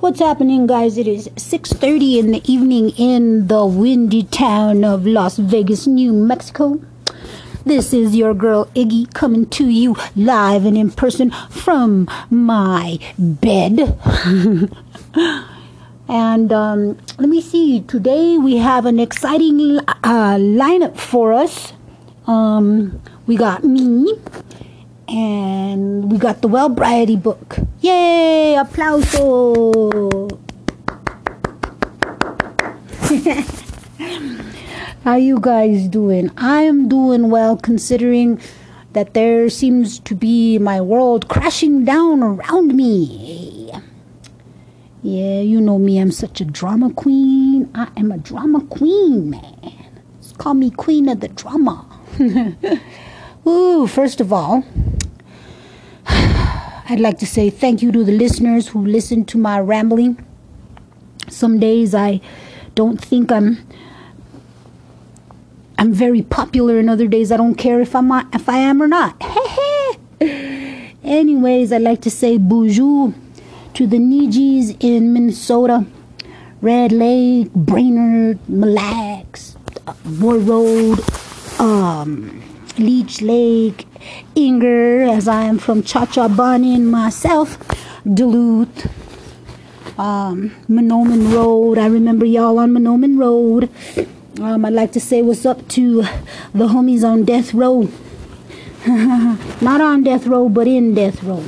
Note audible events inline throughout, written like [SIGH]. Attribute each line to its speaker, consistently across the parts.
Speaker 1: What's happening, guys? It is 6:30 in the evening in the windy town of Las Vegas, New Mexico. This is your girl Iggy coming to you live and in person from my bed. [LAUGHS] and um, let me see. Today we have an exciting uh, lineup for us. Um, we got me, and we got the Well Wellbriety book. Yay! Applauso! [LAUGHS] How you guys doing? I am doing well considering that there seems to be my world crashing down around me. Yeah, you know me, I'm such a drama queen. I am a drama queen, man. Just call me queen of the drama. [LAUGHS] Ooh, first of all, I'd like to say thank you to the listeners who listen to my rambling. Some days I don't think I'm I'm very popular and other days I don't care if I'm if I am or not. [LAUGHS] Anyways, I'd like to say bonjour to the Nijis in Minnesota, Red Lake, Brainerd, Mille Lacs, Warroad, um, Leech Lake, Inger, as I am from Cha Cha Bunny myself, Duluth, um, Mahnomen Road. I remember y'all on Mahnomen Road. Um, I'd like to say what's up to the homies on death row. [LAUGHS] Not on death row, but in death row.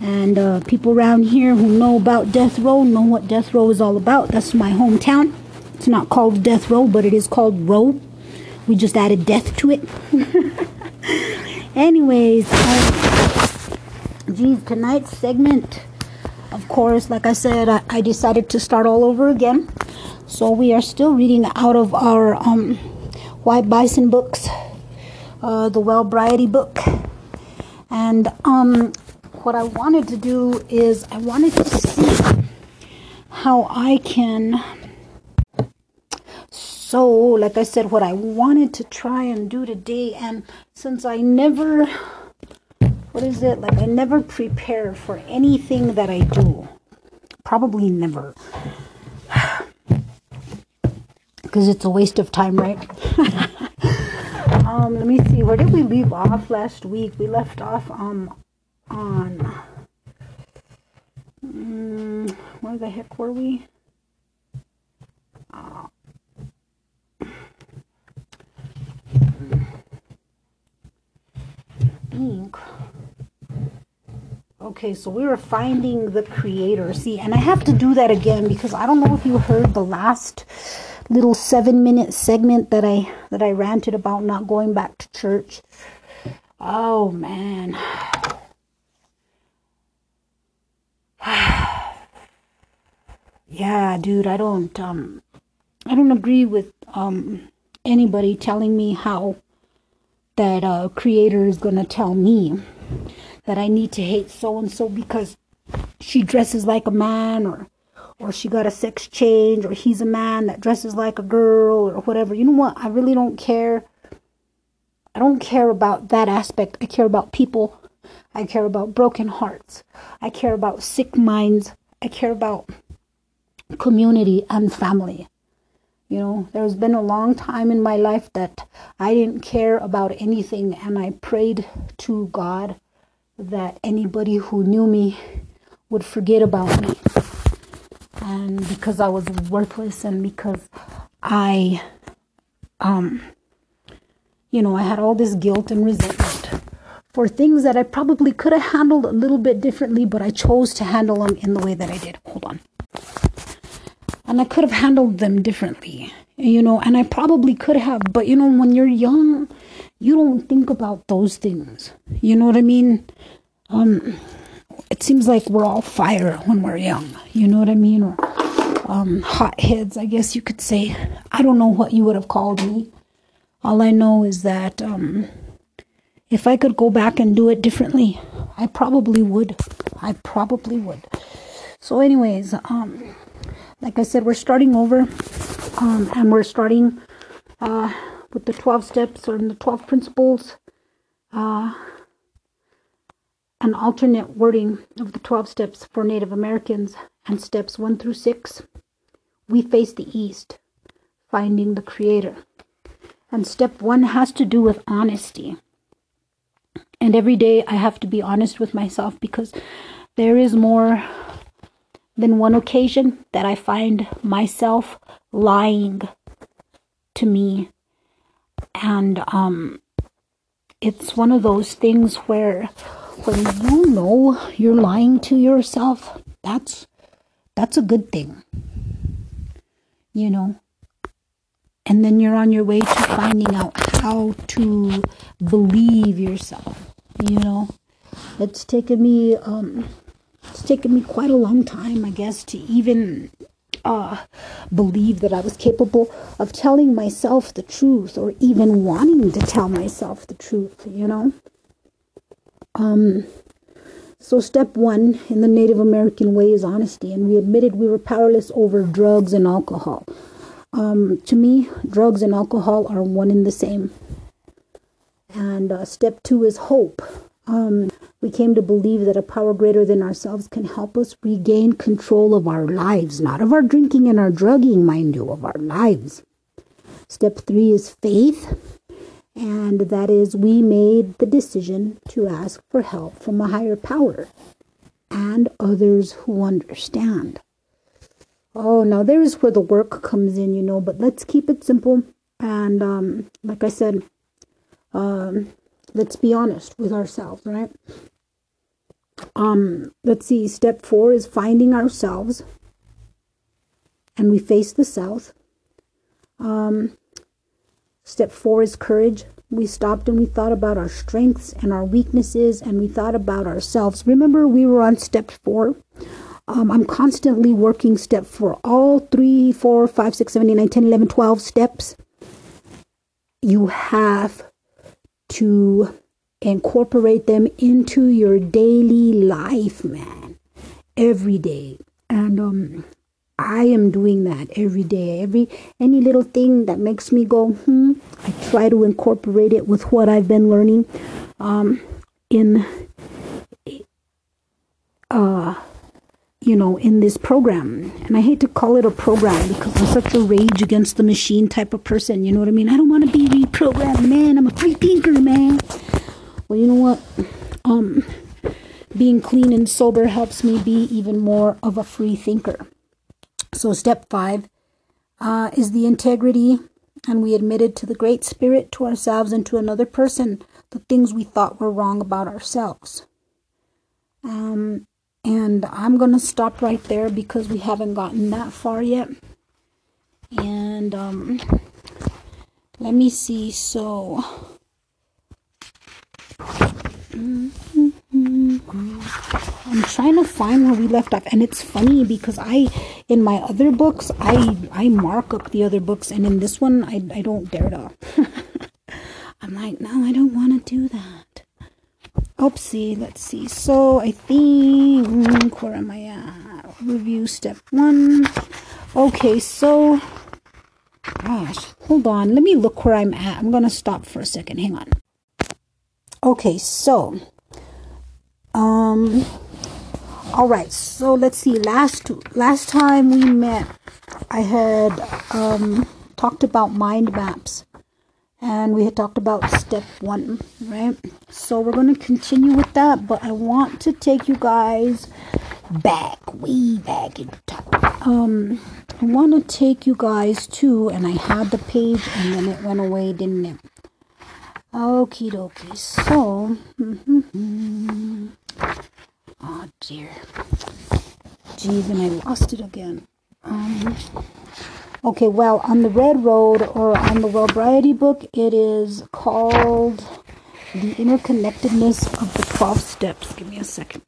Speaker 1: And uh, people around here who know about death row know what death row is all about. That's my hometown. It's not called death row, but it is called row. We just added death to it. [LAUGHS] Anyways, uh, geez, tonight's segment, of course, like I said, I, I, decided to start all over again. So we are still reading out of our um, White Bison books, uh, the Wellbriety book. And um, what I wanted to do is I wanted to see how I can so like i said what i wanted to try and do today and since i never what is it? Like i never prepare for anything that i do. Probably never. [SIGHS] Because it's a waste of time right? [LAUGHS] Um let me see. Where did we leave off last week? We left off um on um, where the heck were we uh, ink. Okay, so we were finding the creator. See, and I have to do that again because I don't know if you heard the last little seven minute segment that I that I ranted about not going back to church. Oh man. [SIGHS] yeah, dude, I don't um I don't agree with um anybody telling me how that a creator is going to tell me that I need to hate so and so because she dresses like a man or or she got a sex change or he's a man that dresses like a girl or whatever. You know what? I really don't care. I don't care about that aspect. I care about people. I care about broken hearts. I care about sick minds. I care about community and family. You know, there's been a long time in my life that I didn't care about anything, and I prayed to God that anybody who knew me would forget about me. And because I was worthless, and because I, um, you know, I had all this guilt and resentment for things that I probably could have handled a little bit differently, but I chose to handle them in the way that I did. Hold on and I could have handled them differently, you know, and I probably could have, but you know, when you're young, you don't think about those things. You know what I mean? Um, it seems like we're all fire when we're young. You know what I mean? Or um, hot heads, I guess you could say. I don't know what you would have called me. All I know is that um, if I could go back and do it differently, I probably would. I probably would. So, anyways, um, like I said, we're starting over, um, and we're starting uh, with the 12 steps or the 12 principles. Uh, an alternate wording of the 12 steps for Native Americans and steps 1 through 6, we face the east, finding the creator. And step 1 has to do with honesty. And every day I have to be honest with myself because there is more than one occasion that I find myself lying to me. And um it's one of those things where when you know you're lying to yourself, that's that's a good thing. You know. And then you're on your way to finding out how to believe yourself. You know. It's taken me um it's taken me quite a long time, I guess, to even uh, believe that I was capable of telling myself the truth or even wanting to tell myself the truth, you know? Um, so, step one in the Native American way is honesty, and we admitted we were powerless over drugs and alcohol. Um, to me, drugs and alcohol are one and the same. And uh, step two is hope. Um, we came to believe that a power greater than ourselves can help us regain control of our lives, not of our drinking and our drugging, mind you, of our lives. Step three is faith and that is we made the decision to ask for help from a higher power and others who understand. Oh, now there is where the work comes in, you know, but let's keep it simple. And um, like I said, um, let's be honest with ourselves, right? Um, let's see, step four is finding ourselves, and we face the south. Um, Step four is courage. We stopped and we thought about our strengths and our weaknesses and we thought about ourselves. Remember, we were on step four. Um, I'm constantly working step four. All three, four, five, six, seven, eight, nine, 10, 11, 12 steps. You have to incorporate them into your daily life, man. Every day. And um, I am doing that every day. Every any little thing that makes me go, hmm, I try to incorporate it with what I've been learning um, in uh you know, in this program. And I hate to call it a program because I'm such a rage against the machine type of person. You know what I mean? I don't want to be reprogrammed, man. I'm a free thinker, man. Well, you know what? Um, being clean and sober helps me be even more of a free thinker. So, step five uh, is the integrity, and we admitted to the Great Spirit, to ourselves, and to another person the things we thought were wrong about ourselves. Um, and I'm going to stop right there because we haven't gotten that far yet. And um, let me see. So. Mm-hmm. I'm trying to find where we left off, and it's funny because I, in my other books, I I mark up the other books, and in this one, I I don't dare to. [LAUGHS] I'm like, no, I don't want to do that. Oopsie, let's see. So I think where am I at? Review step one. Okay, so gosh, hold on. Let me look where I'm at. I'm gonna stop for a second. Hang on. Okay, so um all right so let's see last last time we met i had um talked about mind maps. And we had talked about step one right? So we're going to continue with that but i want to take you guys back way back in time. Um i want to take you guys to and i had the page and then it went away didn't it Okie dokie. So, oh dear. Geez, and I lost it again. Um, okay, well, on the Red Road or on the Wellbriety book, it is called The Interconnectedness of the 12 Steps. Give me a second.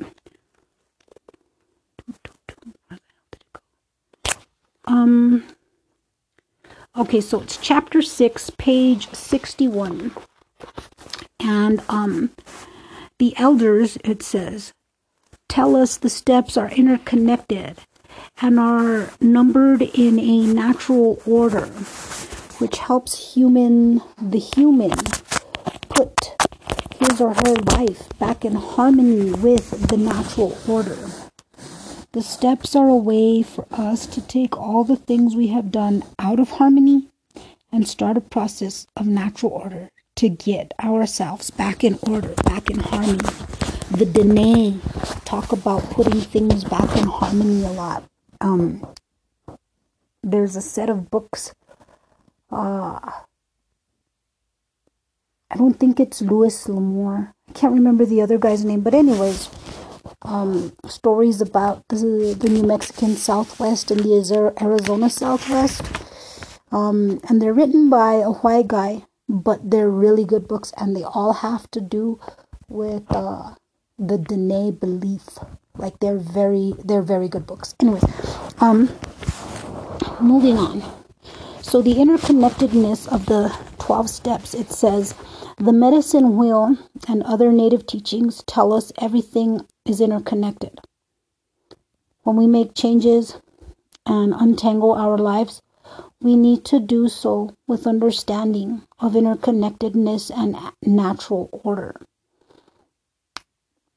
Speaker 1: Um, okay, so it's chapter 6, page 61. And um, the elders, it says, tell us the steps are interconnected and are numbered in a natural order, which helps human the human put his or her life back in harmony with the natural order. The steps are a way for us to take all the things we have done out of harmony and start a process of natural order to get ourselves back in order, back in harmony. The Dene talk about putting things back in harmony a lot. Um, there's a set of books. Uh, I don't think it's Louis L'Amour. I can't remember the other guy's name, but anyways, um, stories about the, the New Mexican Southwest and the Arizona Southwest. Um, and they're written by a white guy, but they're really good books, and they all have to do with uh, the Dene belief. Like they're very, they're very good books. Anyways, um, moving on. So the interconnectedness of the 12 steps, it says, the medicine wheel and other native teachings tell us everything is interconnected. When we make changes and untangle our lives, we need to do so with understanding of interconnectedness and natural order.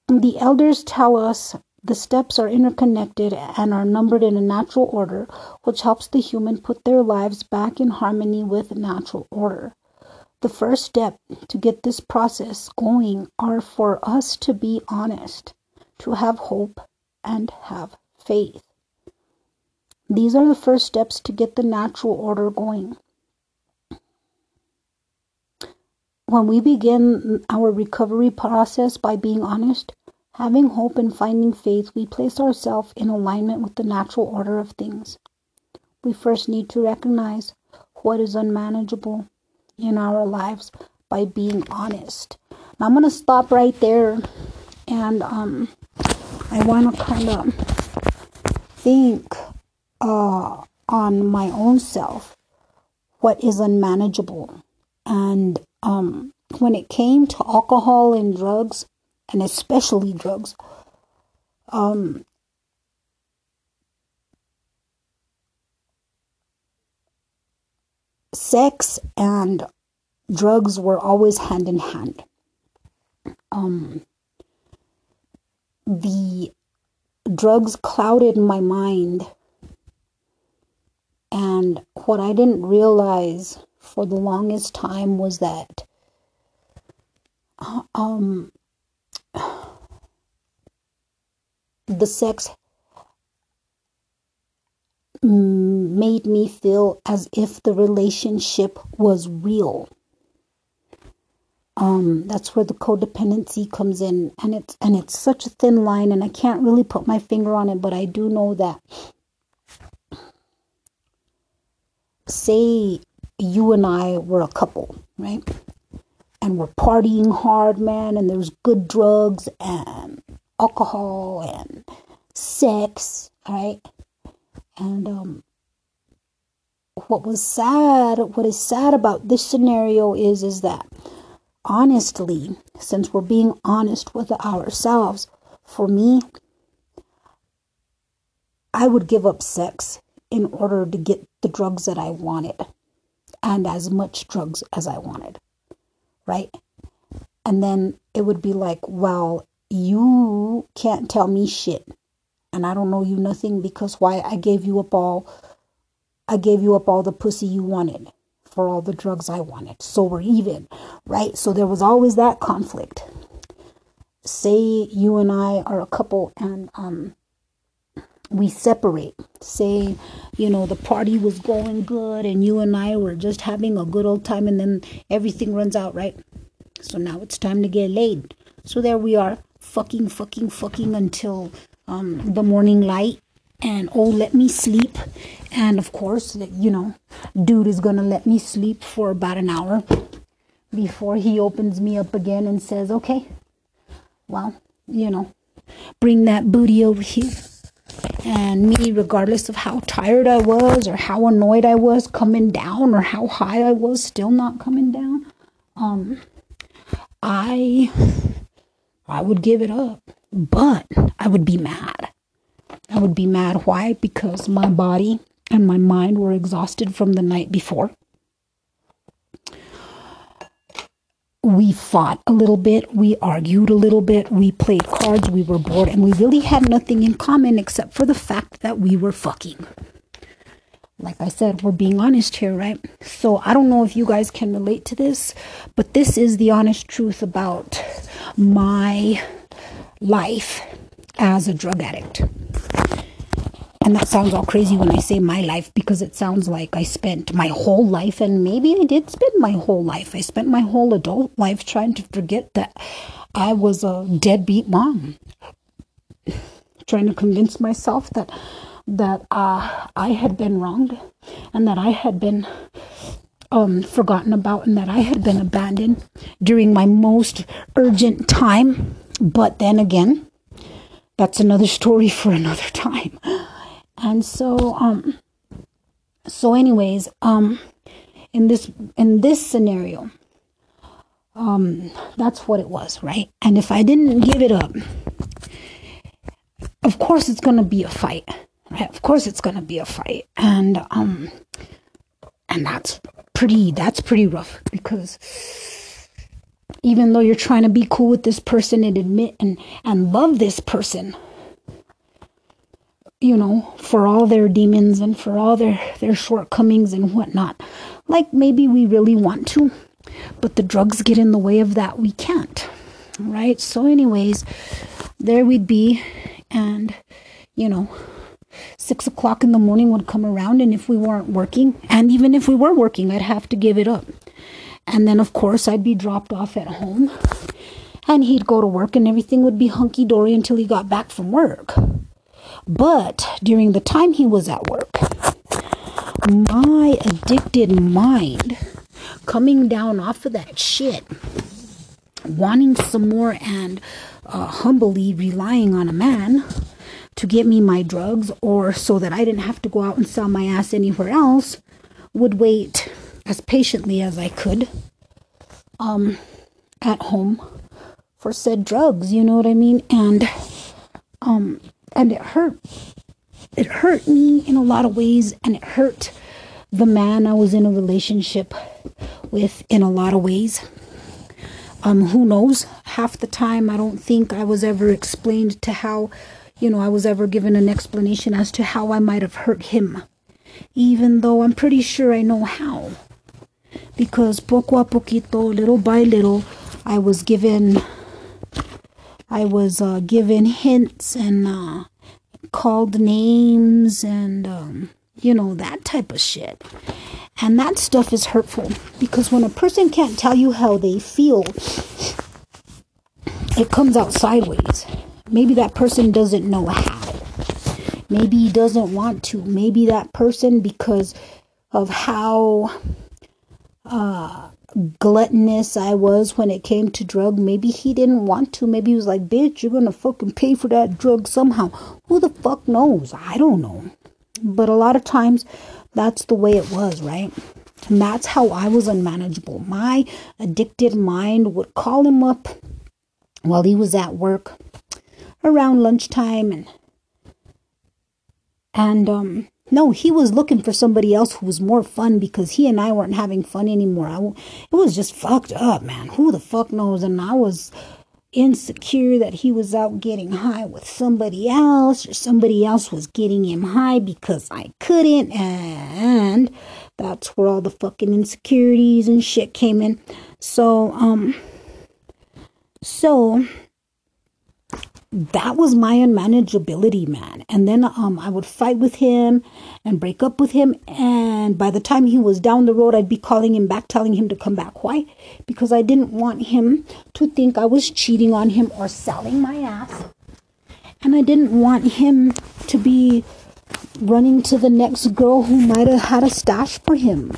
Speaker 1: The elders tell us the steps are interconnected and are numbered in a natural order, which helps the human put their lives back in harmony with natural order. The first step to get this process going are for us to be honest, to have hope, and have faith. These are the first steps to get the natural order going. When we begin our recovery process by being honest, Having hope and finding faith, we place ourselves in alignment with the natural order of things. We first need to recognize what is unmanageable in our lives by being honest. Now I'm going to stop right there and um, I want to kind of think uh, on my own self what is unmanageable. And um, when it came to alcohol and drugs, and especially drugs. Um, sex and drugs were always hand in hand. Um, the drugs clouded my mind, and what I didn't realize for the longest time was that um, the sex made me feel as if the relationship was real. Um, that's where the codependency comes in, and it's and it's such a thin line, and I can't really put my finger on it, but I do know that. Say you and I were a couple, right? And we're partying hard, man, and there's good drugs and alcohol and sex, right? And um, what was sad, what is sad about this scenario is, is that honestly, since we're being honest with ourselves, for me, I would give up sex in order to get the drugs that I wanted and as much drugs as I wanted, right? And then it would be like, well, you can't tell me shit. And I don't know you nothing because why I gave you up all I gave you up all the pussy you wanted for all the drugs I wanted. So we're even, right? So there was always that conflict. Say you and I are a couple and um we separate. Say, you know, the party was going good and you and I were just having a good old time and then everything runs out, right? So now it's time to get laid. So there we are fucking, fucking, fucking until um, the morning light. And oh, let me sleep. And of course, you know, dude is gonna let me sleep for about an hour before he opens me up again and says, okay, well, you know, bring that booty over here. And me, regardless of how tired I was or how annoyed I was coming down or how high I was still not coming down, um, I I would give it up, but I would be mad. I would be mad. Why? Because my body and my mind were exhausted from the night before. We fought a little bit, we argued a little bit, we played cards, we were bored, and we really had nothing in common except for the fact that we were fucking. Like I said, we're being honest here, right? So I don't know if you guys can relate to this, but this is the honest truth about my life as a drug addict. And that sounds all crazy when I say my life because it sounds like I spent my whole life, and maybe I did spend my whole life. I spent my whole adult life trying to forget that I was a deadbeat mom, trying to convince myself that that uh, I had been wronged and that I had been um, forgotten about and that I had been abandoned during my most urgent time. But then again, that's another story for another [LAUGHS] time. And so, um, so anyways, um, in this in this scenario, um, that's what it was, right? And if I didn't give it up, of course it's gonna be a fight. Right? Of course it's gonna be a fight, and um, and that's pretty that's pretty rough because even though you're trying to be cool with this person and admit and and love this person you know for all their demons and for all their their shortcomings and whatnot like maybe we really want to but the drugs get in the way of that we can't right so anyways there we'd be and you know six o'clock in the morning would come around and if we weren't working and even if we were working i'd have to give it up and then, of course, I'd be dropped off at home. And he'd go to work and everything would be hunky dory until he got back from work. But during the time he was at work, my addicted mind coming down off of that shit, wanting some more and uh, humbly relying on a man to get me my drugs or so that I didn't have to go out and sell my ass anywhere else, would wait as patiently as I could um, at home for said drugs, you know what I mean? And um, and it hurt. It hurt me in a lot of ways, and it hurt the man I was in a relationship with in a lot of ways. Um, who knows? Half the time, I don't think I was ever explained to how, you know, I was ever given an explanation as to how I might have hurt him, even though I'm pretty sure I know how because poco a poquito, little by little, I was given, I was uh, given hints and uh, called names and um, you know that type of shit. And that stuff is hurtful because when a person can't tell you how they feel, it comes out sideways. Maybe that person doesn't know how. Maybe he doesn't want to. Maybe that person, because of how uh, gluttonous I was when it came to drug. Maybe he didn't want to. Maybe he was like, bitch, you're gonna fucking pay for that drug somehow. Who the fuck knows? I don't know. But a lot of times, that's the way it was, right? And that's how I was unmanageable. My addicted mind would call him up while he was at work around lunchtime and and um no, he was looking for somebody else who was more fun because he and I weren't having fun anymore. I, it was just fucked up, man. Who the fuck knows? And I was insecure that he was out getting high with somebody else or somebody else was getting him high because I couldn't. And that's where all the fucking insecurities and shit came in. So, um, so that was my unmanageability, man. And then um, I would fight with him and break up with him. And by the time he was down the road, I'd be calling him back, telling him to come back. Why? Because I didn't want him to think I was cheating on him or selling my ass. And I didn't want him to be running to the next girl who might have had a stash for him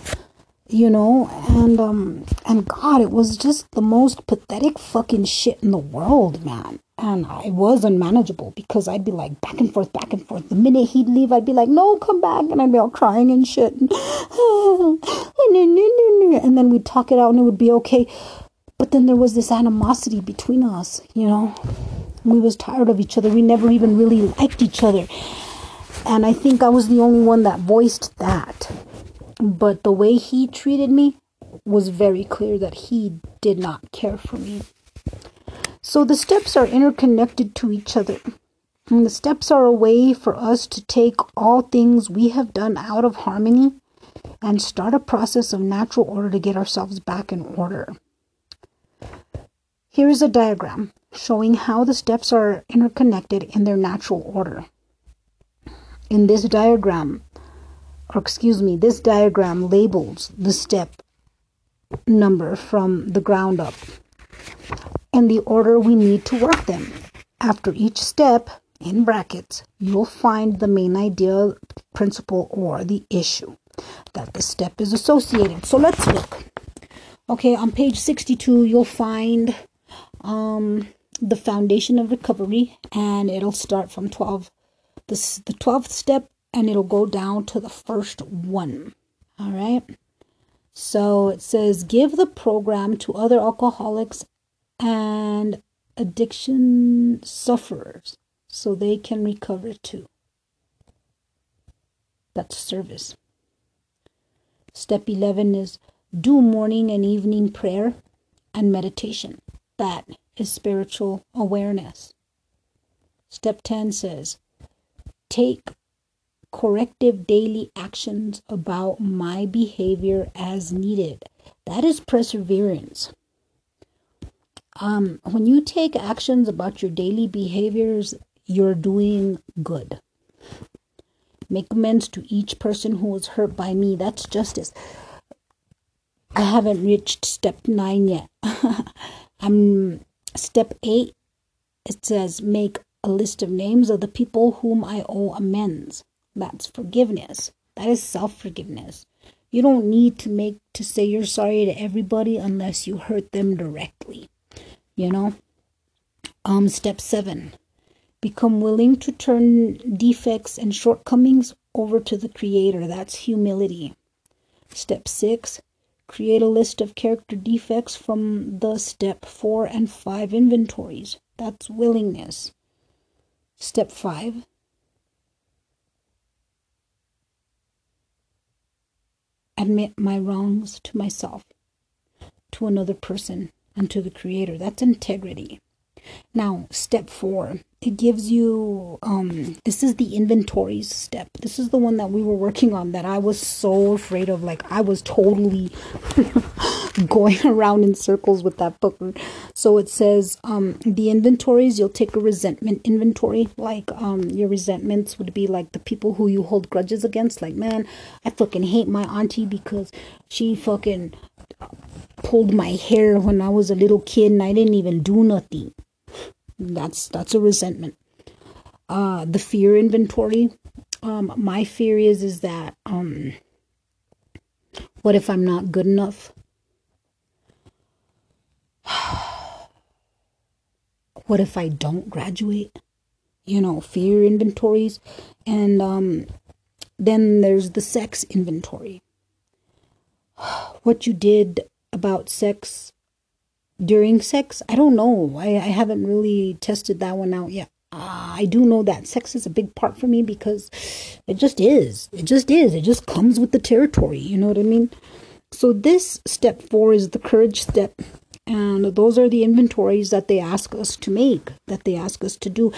Speaker 1: you know and um and god it was just the most pathetic fucking shit in the world man and I was unmanageable because I'd be like back and forth, back and forth. The minute he'd leave, I'd be like, no, come back. And I'd be all crying and shit. [SIGHS] And, then we'd talk it out and it would be okay. But then there was this animosity between us, you know. We was tired of each other. We never even really liked each other. And I think I was the only one that voiced that. But the way he treated me was very clear that he did not care for me. So the steps are interconnected to each other. And the steps are a way for us to take all things we have done out of harmony and start a process of natural order to get ourselves back in order. Here is a diagram showing how the steps are interconnected in their natural order. In this diagram, or excuse me, this diagram labels the step number from the ground up and the order we need to work them. After each step, in brackets, you'll find the main idea, principle, or the issue that the step is associated. So let's look. Okay, on page 62, you'll find um, the foundation of recovery, and it'll start from 12, this, the 12th step, and it'll go down to the first one. All right. So it says, give the program to other alcoholics and addiction sufferers so they can recover too. That's service. Step 11 is do morning and evening prayer and meditation. That is spiritual awareness. Step 10 says take corrective daily actions about my behavior as needed. That is perseverance. Um, when you take actions about your daily behaviors, you're doing good. Make amends to each person who was hurt by me. That's justice. I haven't reached step nine yet. [LAUGHS] I'm step eight. It says make a list of names of the people whom I owe amends. That's forgiveness. That is self forgiveness. You don't need to make to say you're sorry to everybody unless you hurt them directly. You know? Um step 7. Become willing to turn defects and shortcomings over to the creator. That's humility. Step 6. Create a list of character defects from the step 4 and 5 inventories. That's willingness. Step 5 admit my wrongs to myself, to another person, and to the Creator. That's integrity. Now, step four, it gives you um this is the inventories step. This is the one that we were working on that I was so afraid of. Like I was totally [LAUGHS] going around in circles with that book. So it says um the inventories, you'll take a resentment inventory. Like um your resentments would be like the people who you hold grudges against. Like, man, I fucking hate my auntie because she fucking pulled my hair when I was a little kid and I didn't even do nothing. That's that's a resentment. Uh, the fear inventory. Um, my fear is is that um, what if I'm not good enough? [SIGHS] what if I don't graduate? You know, fear inventories, and um, then there's the sex inventory. What you did about sex during sex? I don't know. I, I haven't really tested that one out yet. Uh, i do know that sex is a big part for me because it just is. It just is. It just comes with the territory you know what i mean? So this step four is the courage step. And those are the inventories that they ask us to make that they ask us to do.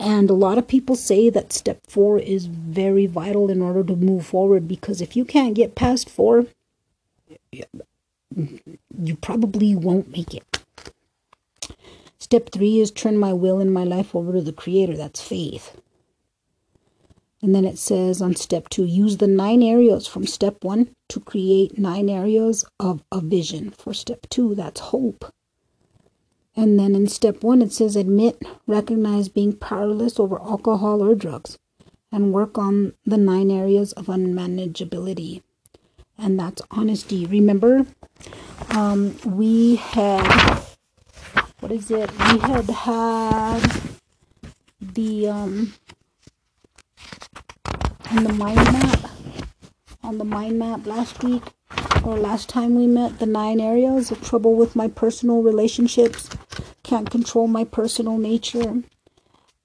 Speaker 1: And a lot of people say that step four is very vital in order to move forward because if you can't get past four you probably won't make it. Step three is turn my will and my life over to the Creator. That's faith. And then it says on step two, use the nine areas from step one to create nine areas of a vision. For step two, that's hope. And then in step one, it says admit, recognize being powerless over alcohol or drugs, and work on the nine areas of unmanageability. And that's honesty. Remember, um, we had what is it? We had had the um on the mind map on the mind map last week or last time we met the nine areas of trouble with my personal relationships can't control my personal nature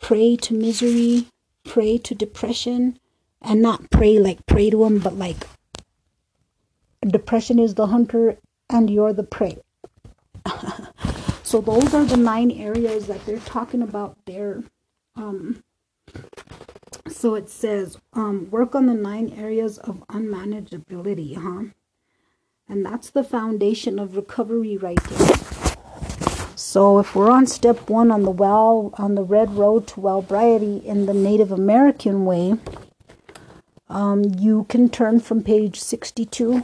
Speaker 1: prey to misery prey to depression and not pray like pray to them but like depression is the hunter and you're the prey. [LAUGHS] So those are the nine areas that they're talking about there. Um, so it says, um, work on the nine areas of unmanageability, huh? And that's the foundation of recovery right there. So if we're on step one on the well, on the red road to wellbriety in the Native American way, um, you can turn from page 62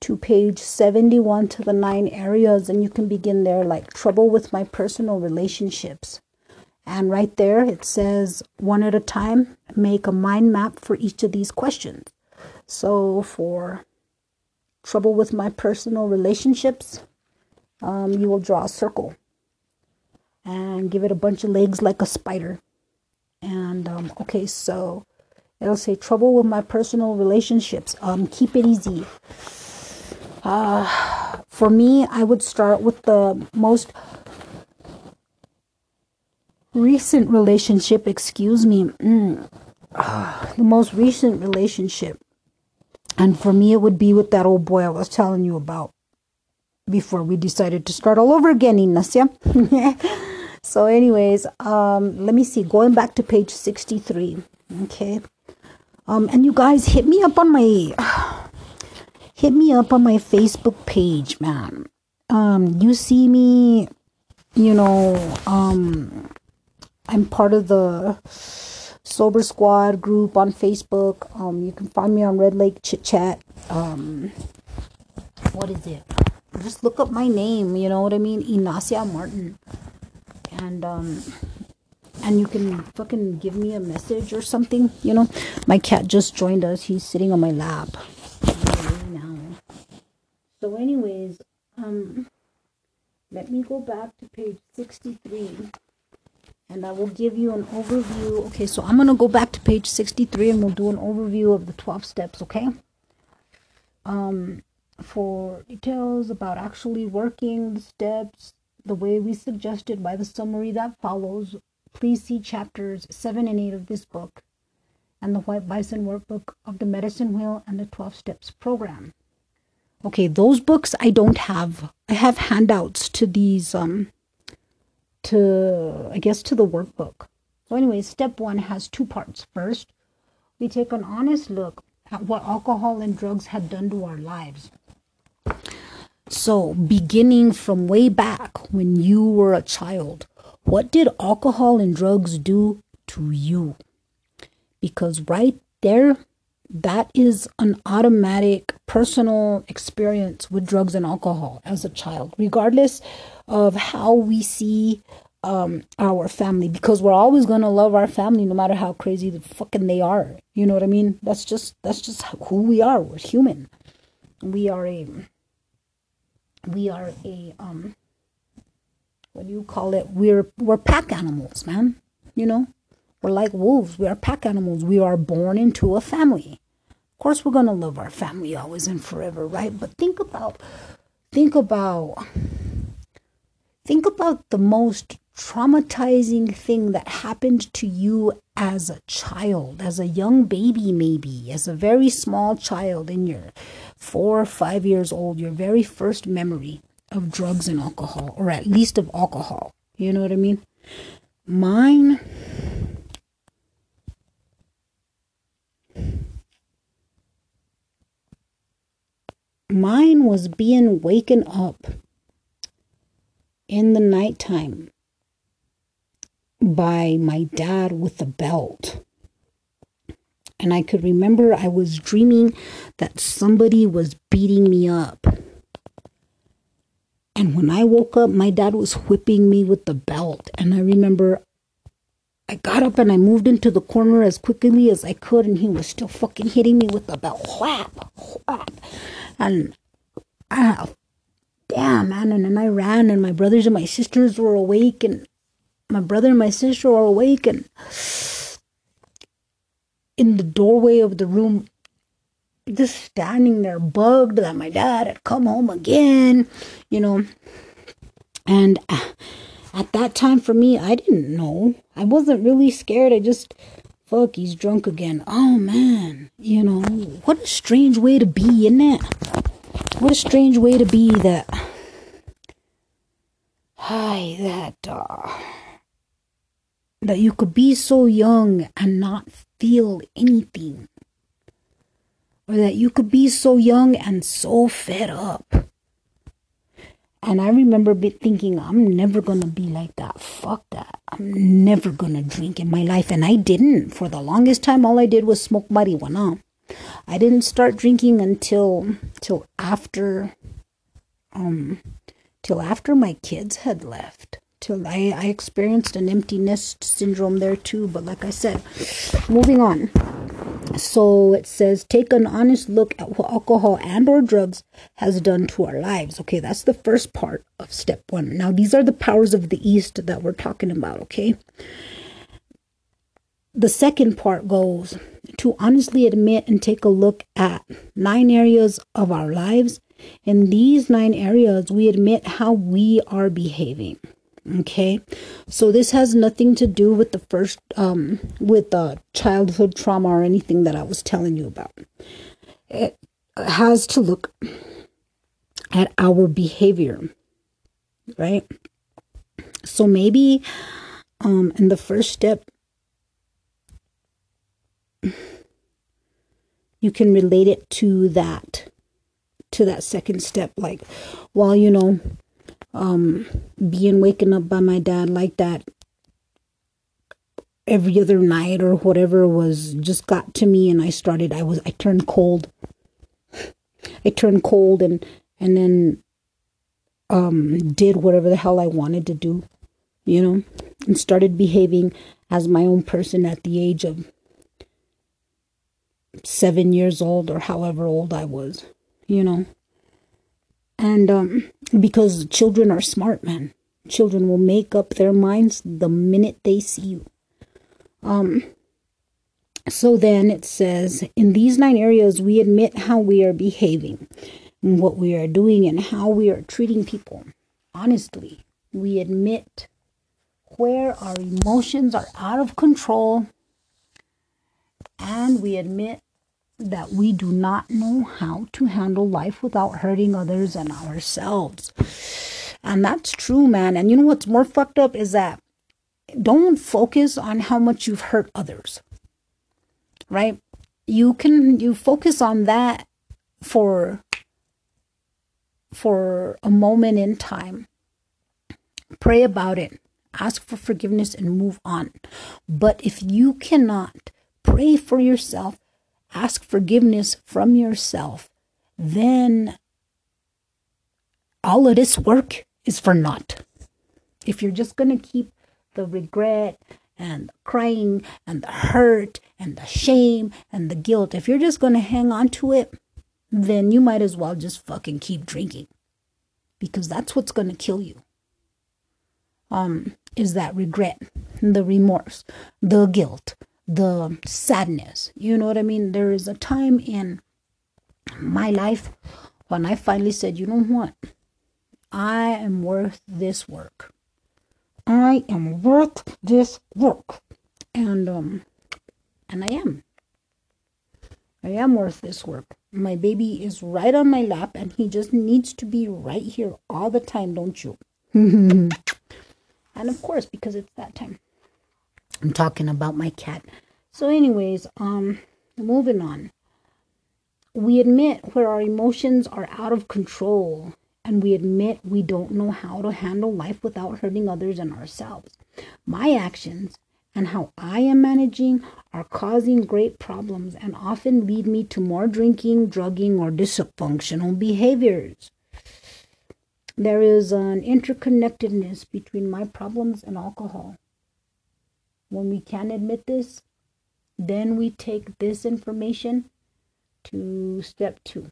Speaker 1: to page 71 to the nine areas and you can begin there like trouble with my personal relationships. And right there it says one at a time, make a mind map for each of these questions. So for trouble with my personal relationships, um, you will draw a circle and give it a bunch of legs like a spider. And um, okay, so it'll say trouble with my personal relationships. Um, keep it easy. Uh, for me, I would start with the most recent relationship. Excuse me, mm, uh, the most recent relationship, and for me, it would be with that old boy I was telling you about before we decided to start all over again, Ignacia. [LAUGHS] so, anyways, um, let me see. Going back to page 63. Okay. Um, and you guys hit me up on my hit me up on my Facebook page, man. Um, you see me, you know, um, I'm part of the Sober Squad group on Facebook. Um, you can find me on Red Lake Chit Chat. Um, what is it? just look up my name, you know what I mean? Inacia Martin. And um and you can fucking give me a message or something, you know. My cat just joined us. He's sitting on my lap. So anyways, um let me go back to page 63 and I will give you an overview. Okay, so I'm going to go back to page 63 and we'll do an overview of the 12 steps, okay? Um for details about actually working the steps the way we suggested by the summary that follows, please see chapters 7 and 8 of this book and the White Bison Workbook of the Medicine Wheel and the 12 Steps program. Okay, those books I don't have. I have handouts to these, um, to, I guess, to the workbook. So, anyway, step one has two parts. First, we take an honest look at what alcohol and drugs had done to our lives. So, beginning from way back when you were a child, what did alcohol and drugs do to you? Because right there, that is an automatic personal experience with drugs and alcohol as a child, regardless of how we see um, our family, because we're always gonna love our family no matter how crazy the fucking they are. You know what I mean? That's just that's just who we are. We're human. We are a we are a um what do you call it we're we're pack animals man you know we're like wolves we are pack animals we are born into a family of course we're gonna love our family always and forever right but think about think about think about the most traumatizing thing that happened to you as a child, as a young baby, maybe, as a very small child in your four or five years old, your very first memory of drugs and alcohol, or at least of alcohol. You know what I mean? Mine. Mine was being waken up in the nighttime by my dad with a belt. And I could remember I was dreaming that somebody was beating me up. And when I woke up, my dad was whipping me with the belt. And I remember I got up and I moved into the corner as quickly as I could, and he was still fucking hitting me with the belt. Whap, whap. And ah, damn, man. And then I ran, and my brothers and my sisters were awake, and my brother and my sister were awake, and in the doorway of the room, just standing there, bugged that my dad had come home again, you know. And at that time, for me, I didn't know. I wasn't really scared. I just, fuck, he's drunk again. Oh man, you know, what a strange way to be, isn't it? What a strange way to be that hi, that, uh, that you could be so young and not feel anything. Or that you could be so young and so fed up. And I remember thinking, I'm never going to be like that. Fuck that. I'm never going to drink in my life. And I didn't. For the longest time, all I did was smoke marijuana. I didn't start drinking until till after um till after my kids had left till I, I experienced an empty nest syndrome there too. But like I said, moving on. So it says take an honest look at what alcohol and or drugs has done to our lives. Okay, that's the first part of step one. Now these are the powers of the east that we're talking about, okay? The second part goes to honestly admit and take a look at nine areas of our lives. In these nine areas, we admit how we are behaving. Okay, so this has nothing to do with the first, um, with the childhood trauma or anything that I was telling you about. It has to look at our behavior, right? So maybe, um, in the first step, you can relate it to that, to that second step. Like, well, you know, um, being waken up by my dad like that every other night or whatever was just got to me and I started I was I turned cold. I turned cold and and then um did whatever the hell I wanted to do, you know, and started behaving as my own person at the age of 7 years old or however old I was, you know. And um, because children are smart, man. Children will make up their minds the minute they see you. Um, so then it says, in these nine areas, we admit how we are behaving, what we are doing, and how we are treating people. Honestly, we admit where our emotions are out of control, and we admit that we do not know how to handle life without hurting others and ourselves. And that's true, man. And you know what's more fucked up is that don't focus on how much you've hurt others. Right? You can you focus on that for for a moment in time. Pray about it. Ask for forgiveness and move on. But if you cannot pray for yourself, ask forgiveness from yourself, then all of this work is for naught. If you're just going to keep the regret and the crying and the hurt and the shame and the guilt, if you're just going to hang on to it, then you might as well just fucking keep drinking because that's what's going to kill you. Um, is that regret, the remorse, the guilt, the sadness. You know what I mean? There is a time in my life when I finally said, you know what? I am worth this work. I am worth this work. And um and I am. I am worth this work. My baby is right on my lap and he just needs to be right here all the time, don't you? [LAUGHS] and of course, because it's that time. I'm talking about my cat. So, anyways, um, moving on. We admit where our emotions are out of control and we admit we don't know how to handle life without hurting others and ourselves. My actions and how I am managing are causing great problems and often lead me to more drinking, drugging, or dysfunctional behaviors. There is an interconnectedness between my problems and alcohol. When we can admit this, then we take this information to step two.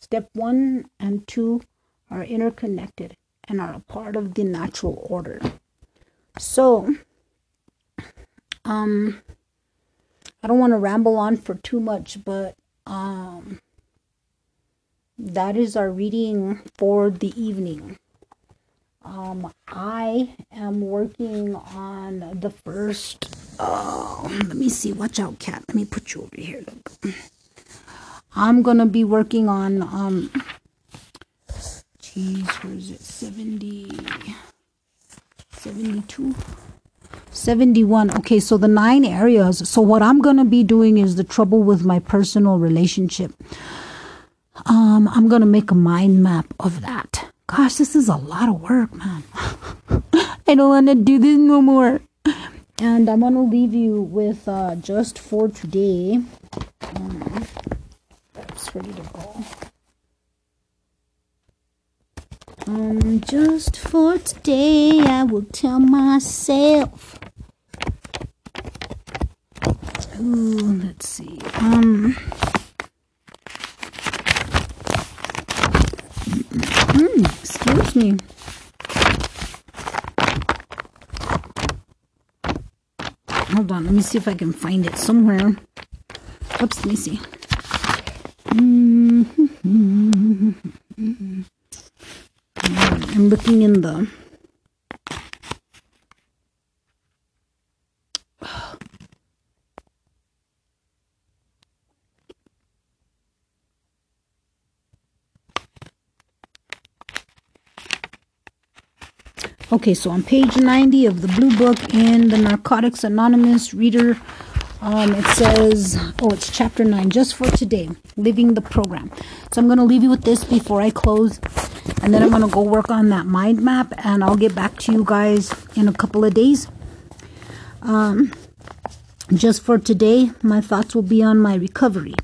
Speaker 1: Step one and two are interconnected and are a part of the natural order. So, um, I don't want to ramble on for too much, but um, that is our reading for the evening. Um, I am working on the first. Oh, let me see. Watch out, cat. Let me put you over here. Look. I'm gonna be working on. Um, geez, where is it? 70, 72, 71. Okay, so the nine areas. So what I'm to be doing is the trouble with my personal relationship. Um, I'm to make a mind map of that. Gosh, this is a lot of work, man. [LAUGHS] I don't want to do this no more. And I'm going to leave you with uh, just for today. Um, it's ready to go. Um, just for today, I will tell myself. Ooh, let's see. Um. Mm, Hold on, let me see if I can find it somewhere. Oops, let me see. Mm -hmm. I'm looking in the Okay, so on page 90 of the Blue Book in the Narcotics Anonymous reader, um, it says, oh, it's chapter 9, just for today, living the program. So I'm going to leave you with this before I close. And then I'm going to go work on that mind map and I'll get back to you guys in a couple of days. Um, just for today, my thoughts will be on my recovery,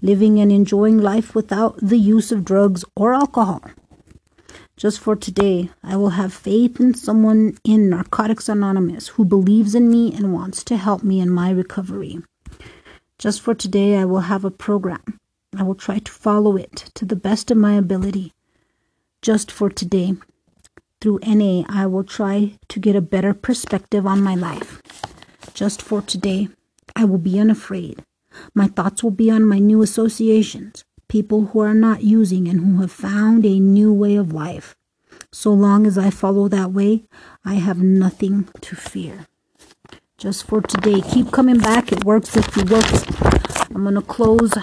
Speaker 1: living and enjoying life without the use of drugs or alcohol. Just for today, I will have faith in someone in Narcotics Anonymous who believes in me and wants to help me in my recovery. Just for today, I will have a program. I will try to follow it to the best of my ability just for today. Through NA, I will try to get a better perspective on my life. Just for today, I will be unafraid. My thoughts will be on my new associations, people who are not using and who have found a new way of life. So long as I follow that way, I have nothing to fear. Just for today, keep coming back. It works if it works. I'm going to close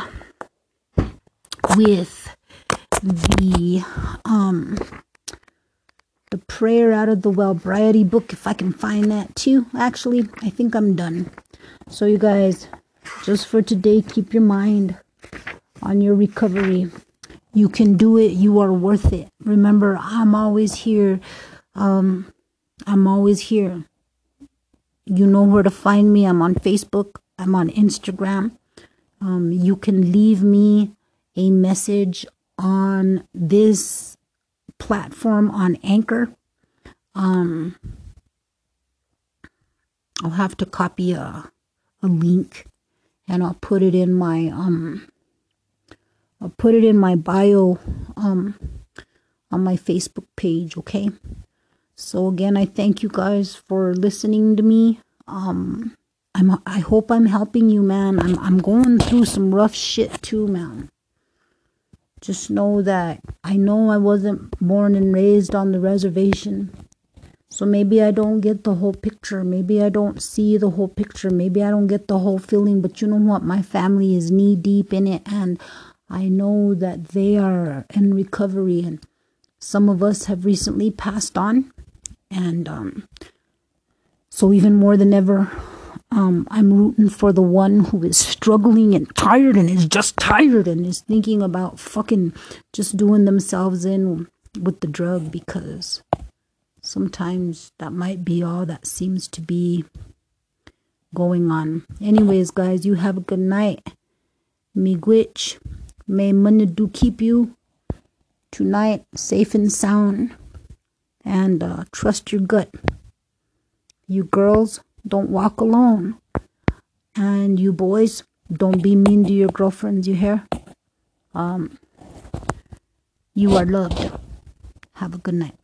Speaker 1: with the um the prayer out of the Wellbriety book if I can find that too. Actually, I think I'm done. So you guys, just for today, keep your mind on your recovery. You can do it. You are worth it. Remember, I'm always here. Um, I'm always here. You know where to find me. I'm on Facebook. I'm on Instagram. Um, you can leave me a message on this platform on Anchor. Um, I'll have to copy a, a link and I'll put it in my um I'll put it in my bio um on my Facebook page, okay? So again, I thank you guys for listening to me. Um I'm I hope I'm helping you, man. I'm I'm going through some rough shit too, man just know that I know I wasn't born and raised on the reservation. So maybe I don't get the whole picture. Maybe I don't see the whole picture. Maybe I don't get the whole feeling. But you know what? My family is knee deep in it. And I know that they are in recovery. And some of us have recently passed on. And um, so, even more than ever, um, I'm rooting for the one who is struggling and tired and is just tired and is thinking about fucking just doing themselves in with the drug because sometimes that might be all that seems to be going on. Anyways, guys, you have a good night. Miigwech. May do keep you tonight safe and sound. And uh, trust your gut. You girls don't walk alone. And you boys, don't be mean to your girlfriends, you hear? Um, you are loved. Have a good night.